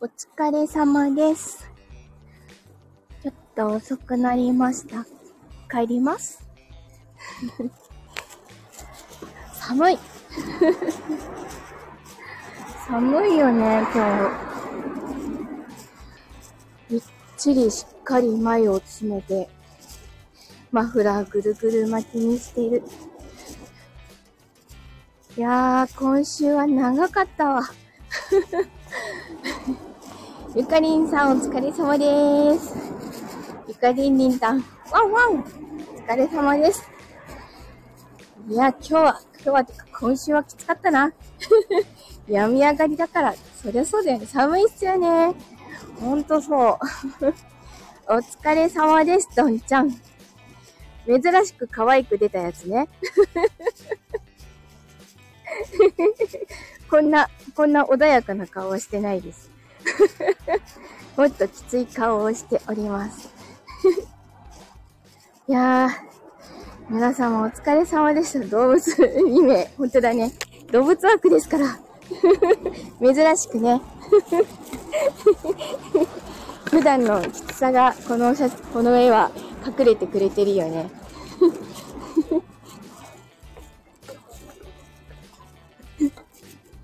お疲れ様です。ちょっと遅くなりました。帰ります？寒い。寒いよね、今日。みっちりしっかり前を詰めて、マフラーぐるぐる巻きにしている。いやー、今週は長かったわ。ゆかりんさんお疲れ様です。ゆかりんりんたん、ワンワンお疲れ様です。いや、今日は、今日はてか今週はきつかったな。病み上がりだから、そりゃそうだよね。寒いっすよね。ほんとそう。お疲れ様です、どんちゃん。珍しく可愛く出たやつね。こんな、こんな穏やかな顔はしてないです。もっときつい顔をしております。いやー、皆様お疲れ様でした。動物2名。本当だね。動物枠ですから。珍しくね。普段のきつさがこの写この絵は隠れてくれてるよね。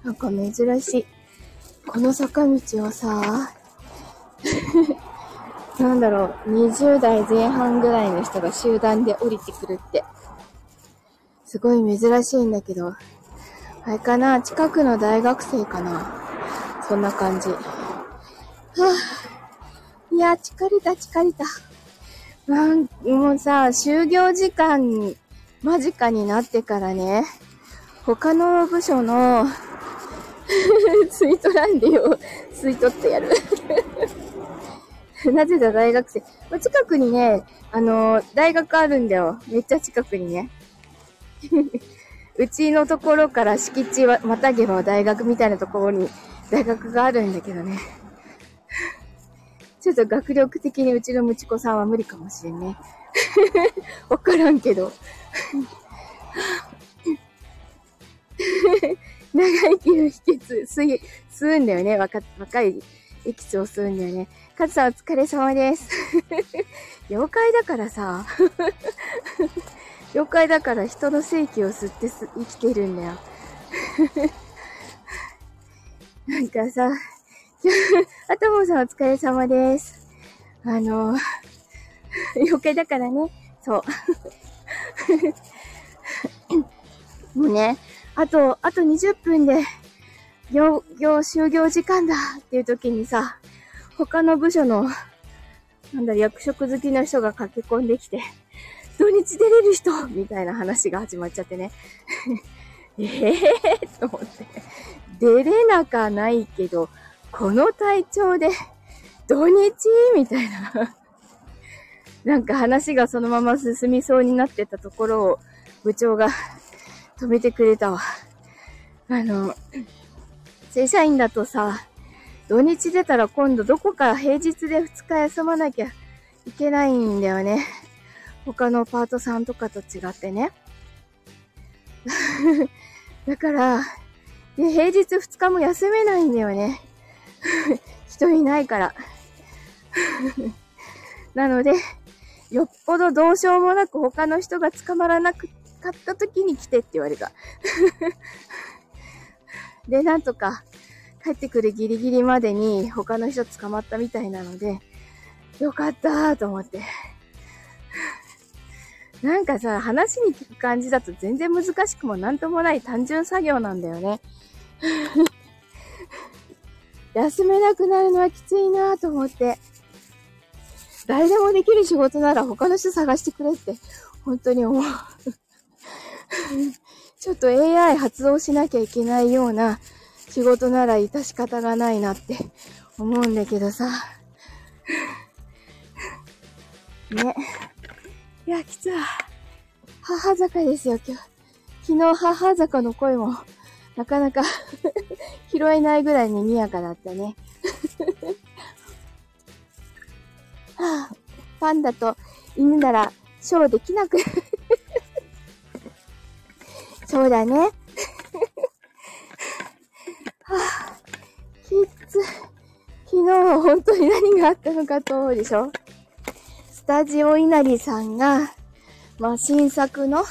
なんか珍しい。この坂道をさ、なんだろう、20代前半ぐらいの人が集団で降りてくるって。すごい珍しいんだけど、あれかな近くの大学生かなそんな感じ。はぁ、いや、疲れた、疲れた。なん、もうさ、就業時間間近になってからね、他の部署の吸い取らんでよ。吸い取ってやる。なぜだ大学生？近くにね、あのー、大学あるんだよ。めっちゃ近くにね。うちのところから敷地はまたげば大学みたいなところに大学があるんだけどね。ちょっと学力的にうちのむちこさんは無理かもしれんね。わからんけど。長生きの秘訣、吸い、吸うんだよね。若、若いエキスを吸うんだよね。カズさんお疲れ様です。妖怪だからさ。妖怪だから人の生気を吸ってす生きてるんだよ。なんかさ、あともさんお疲れ様です。あの、妖怪だからね。そう。もうね、あと、あと20分で、業、業終業時間だっていう時にさ、他の部署の、なんだ、役職好きの人が駆け込んできて、土日出れる人みたいな話が始まっちゃってね。え えー、と思って。出れなかないけど、この体調で、土日？みたいな。なんか話がそのまま進みそうになってたところを、部長が止めてくれたわ。あの、正社員だとさ、土日出たら今度どこか平日で2日休まなきゃいけないんだよね。他のパートさんとかと違ってね。だから、で、平日2日も休めないんだよね。人いないから。なので、よっぽどどうしようもなく他の人が捕まらなくかった時に来てって言われた。で、なんとか帰ってくるギリギリまでに他の人捕まったみたいなので、よかったと思って。なんかさ、話に聞く感じだと全然難しくもなんともない単純作業なんだよね。休めなくなるのはきついなと思って。誰でもできる仕事なら他の人探してくれって、本当に思う。ちょっと AI 発動しなきゃいけないような仕事なら致し方がないなって思うんだけどさ。ね。いや、きつい。母坂ですよ、今日。昨日母坂の声も、なかなか 拾えないぐらいに賑やかだったね。はあ、パンダと犬なら、ショーできなくそうだね。はあ、きつ、き日本当に何があったのかと思うでしょ。スタジオ稲荷さんが、まあ新作の、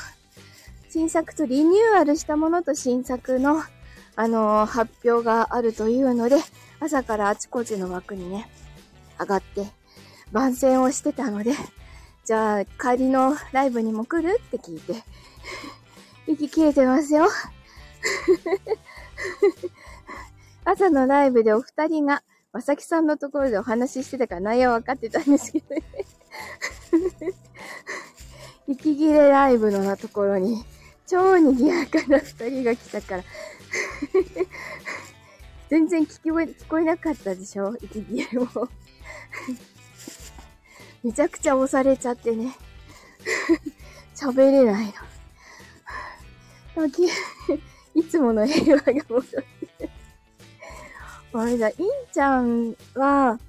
新作とリニューアルしたものと新作の、あのー、発表があるというので、朝からあちこちの枠にね、上がって、番宣をしてたので、じゃあ、帰りのライブにも来るって聞いて、息切れてますよ。朝のライブでお二人が、まさきさんのところでお話ししてたから内容分かってたんですけどね。息切れライブのところに、超賑やかな二人が来たから 全然聞こえ、聞こえなかったでしょ？息切れもめちゃくちゃ押されちゃってね。喋れないの。いつもの平和が戻って。あれだ、インちゃんは、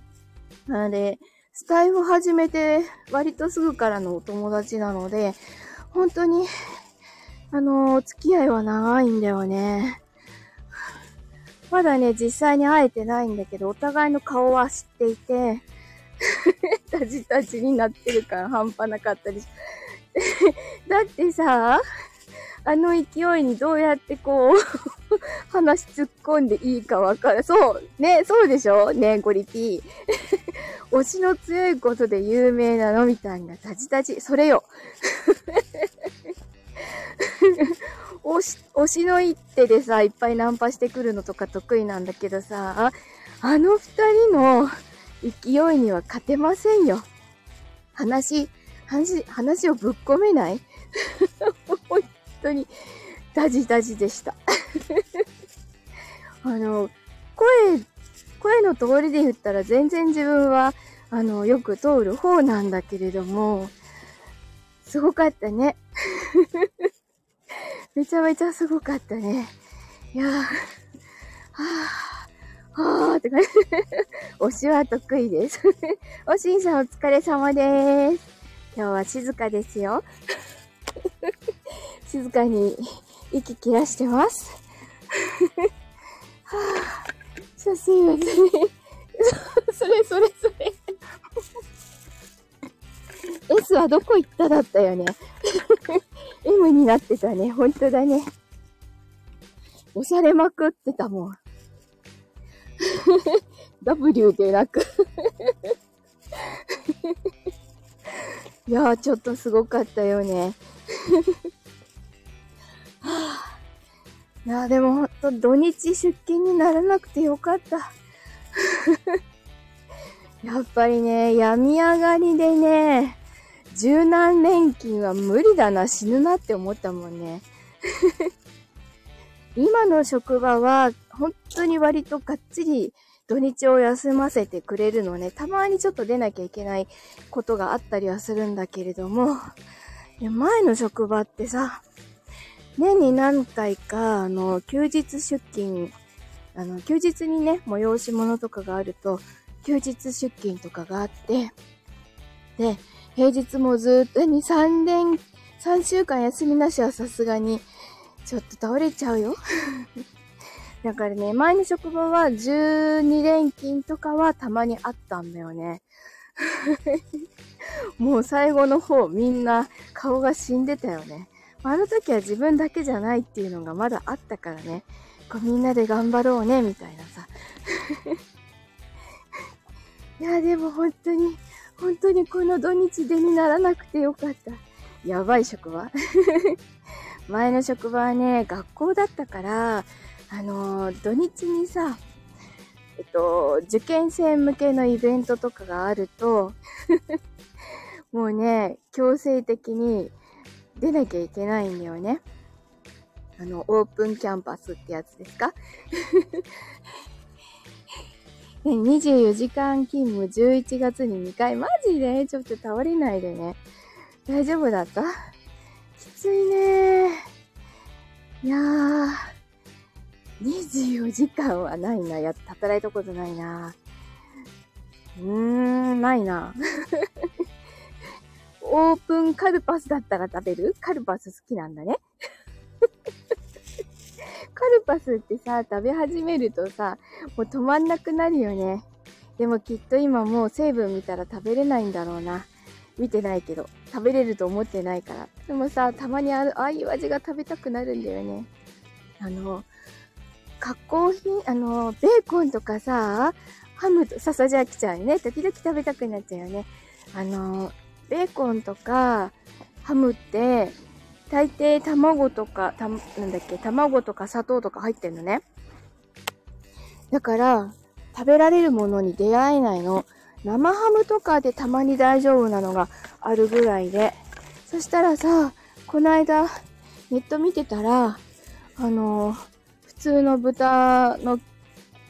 あれ、スタイフ始めて割とすぐからのお友達なので、本当に、あの、お付き合いは長いんだよね。まだね、実際に会えてないんだけど、お互いの顔は知っていて、タジタジになってるから半端なかったりし だってさ、あの勢いにどうやってこう 話突っ込んでいいかわからそう。ね、そうでしょね、ゴリピー。推しの強いことで有名なのみたいな、タジタジ。それよ。推し、推しの一手でさ、いっぱいナンパしてくるのとか得意なんだけどさ、あの二人の勢いには勝てませんよ。話、話、話をぶっ込めない？当に、ダジダジでした。あの、声、声の通りで言ったら全然自分は、あの、よく通る方なんだけれども、すごかったね。めちゃめちゃすごかったね。いやー、はぁ、はーって感じ。推しは得意です。おしんさんお疲れ様です。今日は静かですよ。静かに息切らしてます。はぁ、写真はそれ、それそれそれ。S はどこ行っただったよね。M になってたね。ほんとだね。押されまくってたもん。W でなくいやー、ちょっとすごかったよね。はあ、いやでもほんと土日出勤にならなくてよかった。やっぱりね、病み上がりでね、柔軟連勤は無理だな、死ぬなって思ったもんね。今の職場は、本当に割とがっつり土日を休ませてくれるのね。たまにちょっと出なきゃいけないことがあったりはするんだけれども、前の職場ってさ、年に何回か、あの、休日出勤、あの、休日にね、催し物とかがあると、休日出勤とかがあって、で、平日もずっと2、3年、3週間休みなしはさすがにちょっと倒れちゃうよ。だからね、前の職場は12連勤とかはたまにあったんだよね。もう最後の方みんな顔が死んでたよね。あの時は自分だけじゃないっていうのがまだあったからね。こうみんなで頑張ろうね、みたいなさ。いや、でも本当に、本当にこの土日でにならなくてよかった。やばい職場。前の職場はね、学校だったから、あのー、土日にさ、えっと、受験生向けのイベントとかがあると もうね、強制的に出なきゃいけないんだよね。あの、オープンキャンパスってやつですか？ね、24時間勤務11月に2回。マジで？ちょっと倒れないでね。大丈夫だった？きついねいやー、24時間はないな。や、働いたことないな。うーん、ないな。オープンカルパスだったら食べる？カルパス好きなんだね。カルパスってさ、食べ始めるとさ、もう止まんなくなるよね。でもきっと今もう成分見たら食べれないんだろうな。見てないけど。食べれると思ってないから。でもさ、たまにああいう味が食べたくなるんだよね。あの、加工品、あの、ベーコンとかさ、ハムと、ささじゃきちゃうね。時々食べたくなっちゃうよね。あの、ベーコンとか、ハムって、大抵卵とか、た、なんだっけ、卵とか砂糖とか入ってんのね。だから、食べられるものに出会えないの。生ハムとかでたまに大丈夫なのがあるぐらいで。そしたらさ、この間、ネット見てたら、あの普通の豚の、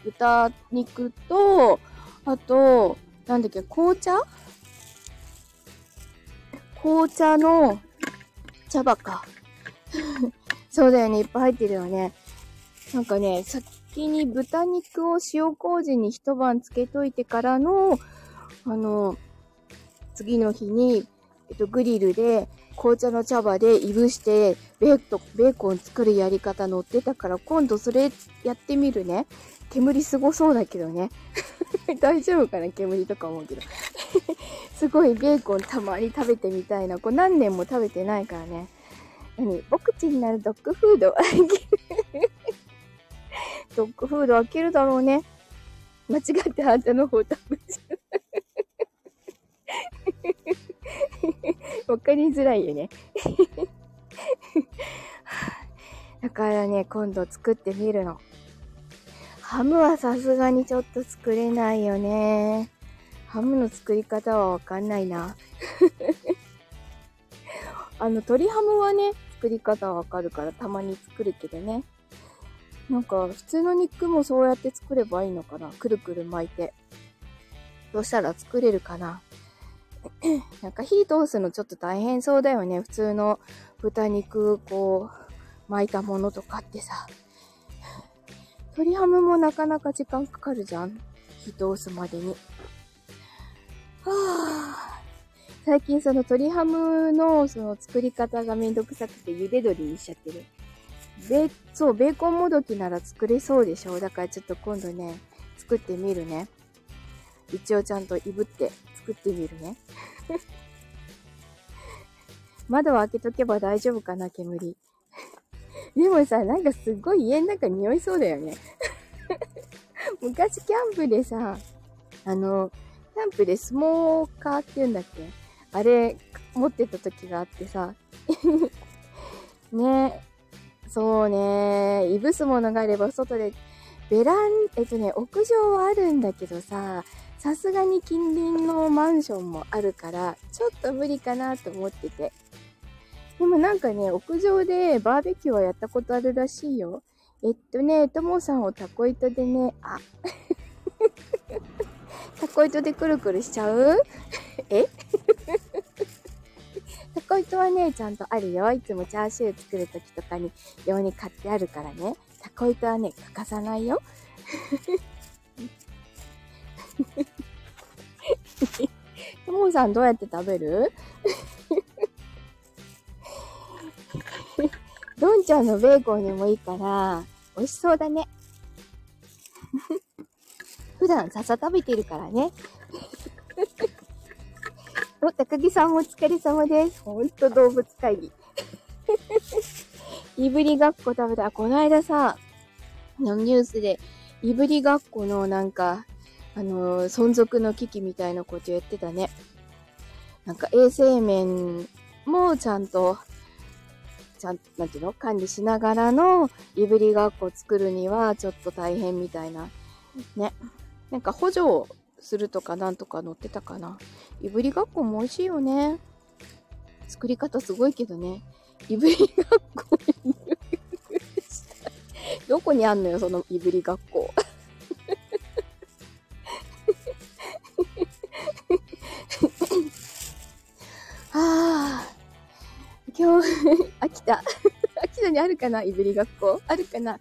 豚肉と、あと、なんだっけ、紅茶紅茶の茶葉か。そうだよね、いっぱい入ってるよね。なんかね、先に豚肉を塩麹に一晩つけといてからの、あの、次の日に、えっと、グリルで紅茶の茶葉でいぶしてベートベーコン作るやり方載ってたから今度それやってみるね。煙すごそうだけどね。大丈夫かな煙とか思うけど。すごいベーコンたまに食べてみたいな。これ何年も食べてないからね。何？お口になるドッグフード ドッグフード開けるだろうね。間違ってあんたの方食べちゃう。わかりづらいよね。だからね、今度作ってみるの。ハムはさすがにちょっと作れないよね。ハムの作り方はわかんないな。あの、鶏ハムはね、作り方わかるからたまに作るけどね。なんか、普通の肉もそうやって作ればいいのかなくるくる巻いて。どうしたら作れるかな なんか火通すのちょっと大変そうだよね。普通の豚肉、こう、巻いたものとかってさ。鶏ハムもなかなか時間かかるじゃん。火通すまでに。はあ。最近その鶏ハムのその作り方がめんどくさくて茹で鶏にしちゃってる。ベそう、ベーコンもどきなら作れそうでしょだからちょっと今度ね、作ってみるね。一応ちゃんといぶって作ってみるね。窓を開けとけば大丈夫かな、煙。でもさ、なんかすっごい家の中匂いそうだよね。昔キャンプでさ、あの、キャンプでスモーカーって言うんだっけ？あれ持ってた時があってさ。ねそうねいぶすものがあれば外で、ベラン、えっとね、屋上はあるんだけどさ、さすがに近隣のマンションもあるから、ちょっと無理かなと思ってて。でもなんかね、屋上でバーベキューはやったことあるらしいよ。えっとね、ともさんをタコ糸でね、あ、タコ糸でくるくるしちゃう？え？タコ糸はね、ちゃんとあるよ。いつもチャーシュー作るときとかに用に買ってあるからね。タコ糸はね、欠かさないよ。ともさんどうやって食べる？どんちゃんのベーコンにもいいから、美味しそうだね。普段笹食べてるからね。お、高木さんもお疲れ様です。ほんと動物会議。いぶりがっこ食べた。この間さ、のニュースで、いぶりがっこのなんか、あのー、存続の危機みたいなこと言ってたね。なんか衛生面もちゃんと、ちゃん、なんていうの管理しながらのいぶりがっこ作るにはちょっと大変みたいな。ね。なんか補助するとかなんとか載ってたかな。いぶりがっこも美味しいよね。作り方すごいけどね。いぶりがっこどこにあんのよ、そのいぶりがっこ。ああ、今日、秋田。秋田にあるかないぶりがっこあるかな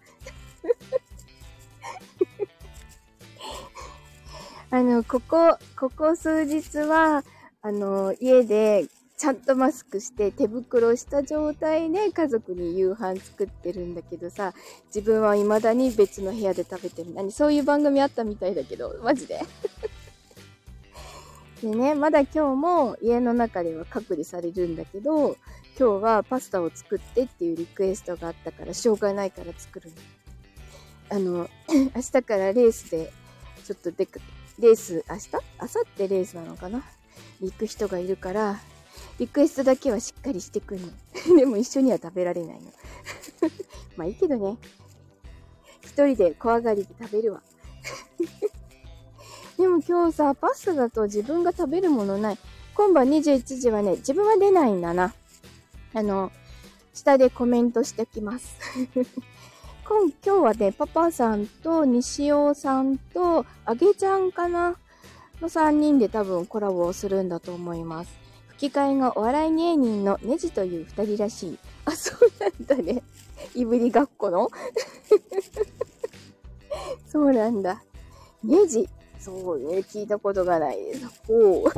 あの、ここ、ここ数日は、あの、家でちゃんとマスクして手袋した状態で家族に夕飯作ってるんだけどさ、自分は未だに別の部屋で食べてる。何そういう番組あったみたいだけど、マジででね、まだ今日も家の中では隔離されるんだけど、今日はパスタを作ってっていうリクエストがあったから、しょうがないから作るの。あの、明日からレースで、ちょっとでか、レース、明日？明後日レースなのかな？行く人がいるから、リクエストだけはしっかりしてくんの。でも一緒には食べられないの。まあいいけどね。一人で怖がりで食べるわ。でも今日さ、パスタだと自分が食べるものない。今晩21時はね、自分は出ないんだな。あの、下でコメントしてきます。今今日はね、パパさんと西尾さんとあげちゃんかなの3人で多分コラボをするんだと思います。吹き替えがお笑い芸人のネジという2人らしい。あ、そうなんだね。いぶりがっこの そうなんだ。ネジ。そうね、聞いたことがないです。ほう。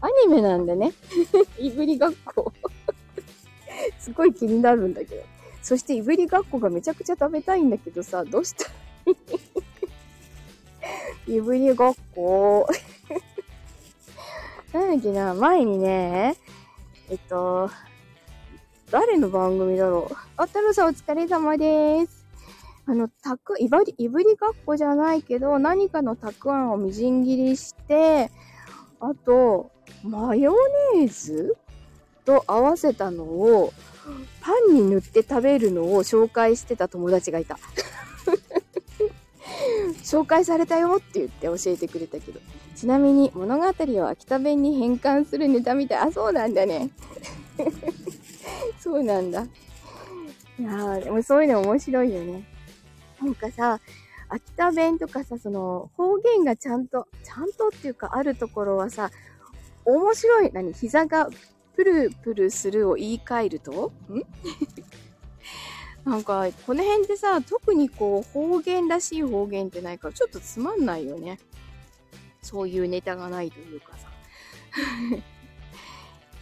アニメなんだね。いぶりがっこ。すごい気になるんだけど。そしていぶりがっこがめちゃくちゃ食べたいんだけどさ、どうした？いぶりがっこ。なんだっけな、前にね、えっと、誰の番組だろう。あ、太郎さんお疲れ様です。あの、たく、いばり、いぶりがっこじゃないけど、何かのたくあんをみじん切りして、あと、マヨネーズと合わせたのを、パンに塗って食べるのを紹介してた友達がいた。紹介されたよって言って教えてくれたけど。ちなみに物語を秋田弁に変換するネタみたい。あ、そうなんだね。そうなんだ。いやー、でもそういうの面白いよね。なんかさ、秋田弁とかさ、その方言がちゃんと、ちゃんとっていうかあるところはさ、面白い。何？膝がプルプルするを言い換えると？ん？なんか、この辺ってさ、特にこう、方言らしい方言ってないから、ちょっとつまんないよね。そういうネタがないというかさ。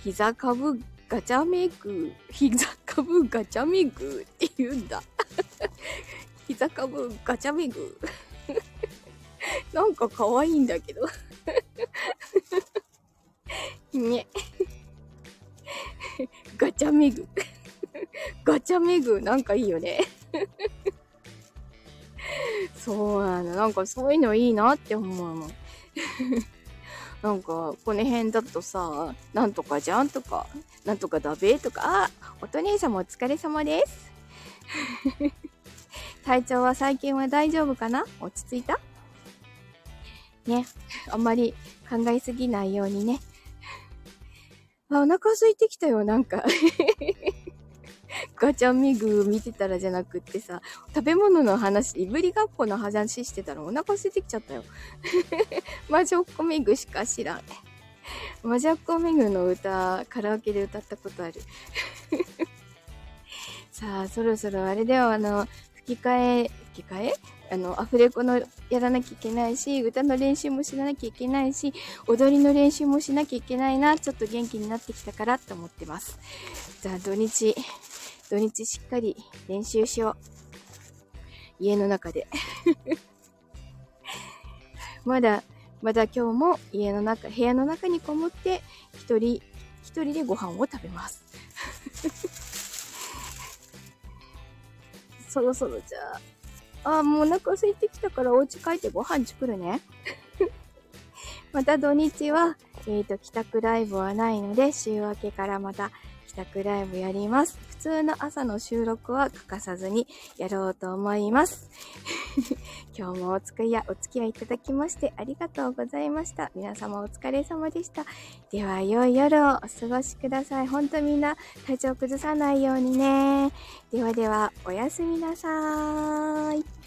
膝かぶガチャメグ、膝かぶガチャメグって言うんだ。膝かぶガチャメグ。なんか可愛いんだけど。ね。ガチャメグ。ガチャメグ、なんかいいよね。そうなの。なんかそういうのいいなって思うの。なんか、この辺だとさ、なんとかじゃんとか、なんとかだべとか、あ、おと姉さんもお疲れ様です。体調は最近は大丈夫かな？落ち着いた？ね。あんまり考えすぎないようにね。あ、お腹空いてきたよ、なんか ガチャミグ見てたらじゃなくってさ、食べ物の話、いぶりがっこの話してたらお腹空いてきちゃったよ。魔女っ子ミグしか知らん。魔女っ子ミグの歌、カラオケで歌ったことある。さあ、そろそろあれではあの、吹き替え、吹き替え？あの、アフレコのやらなきゃいけないし、歌の練習もしなきゃいけないし、踊りの練習もしなきゃいけないな、ちょっと元気になってきたからと思ってます。じゃあ土日、土日しっかり練習しよう。家の中で。まだ、まだ今日も家の中、部屋の中にこもって、一人、一人でご飯を食べます。そろそろじゃあ、あ、もうお腹空いてきたからお家帰ってご飯作るね。また土日は、えっ、ー、と、帰宅ライブはないので、週明けからまた帰宅ライブやります。普通の朝の収録は欠かさずにやろうと思います。今日もお付き合い、お付き合いいただきましてありがとうございました。皆様お疲れ様でした。では、良い夜をお過ごしください。ほんとみんな体調崩さないようにね。ではでは、おやすみなさーい。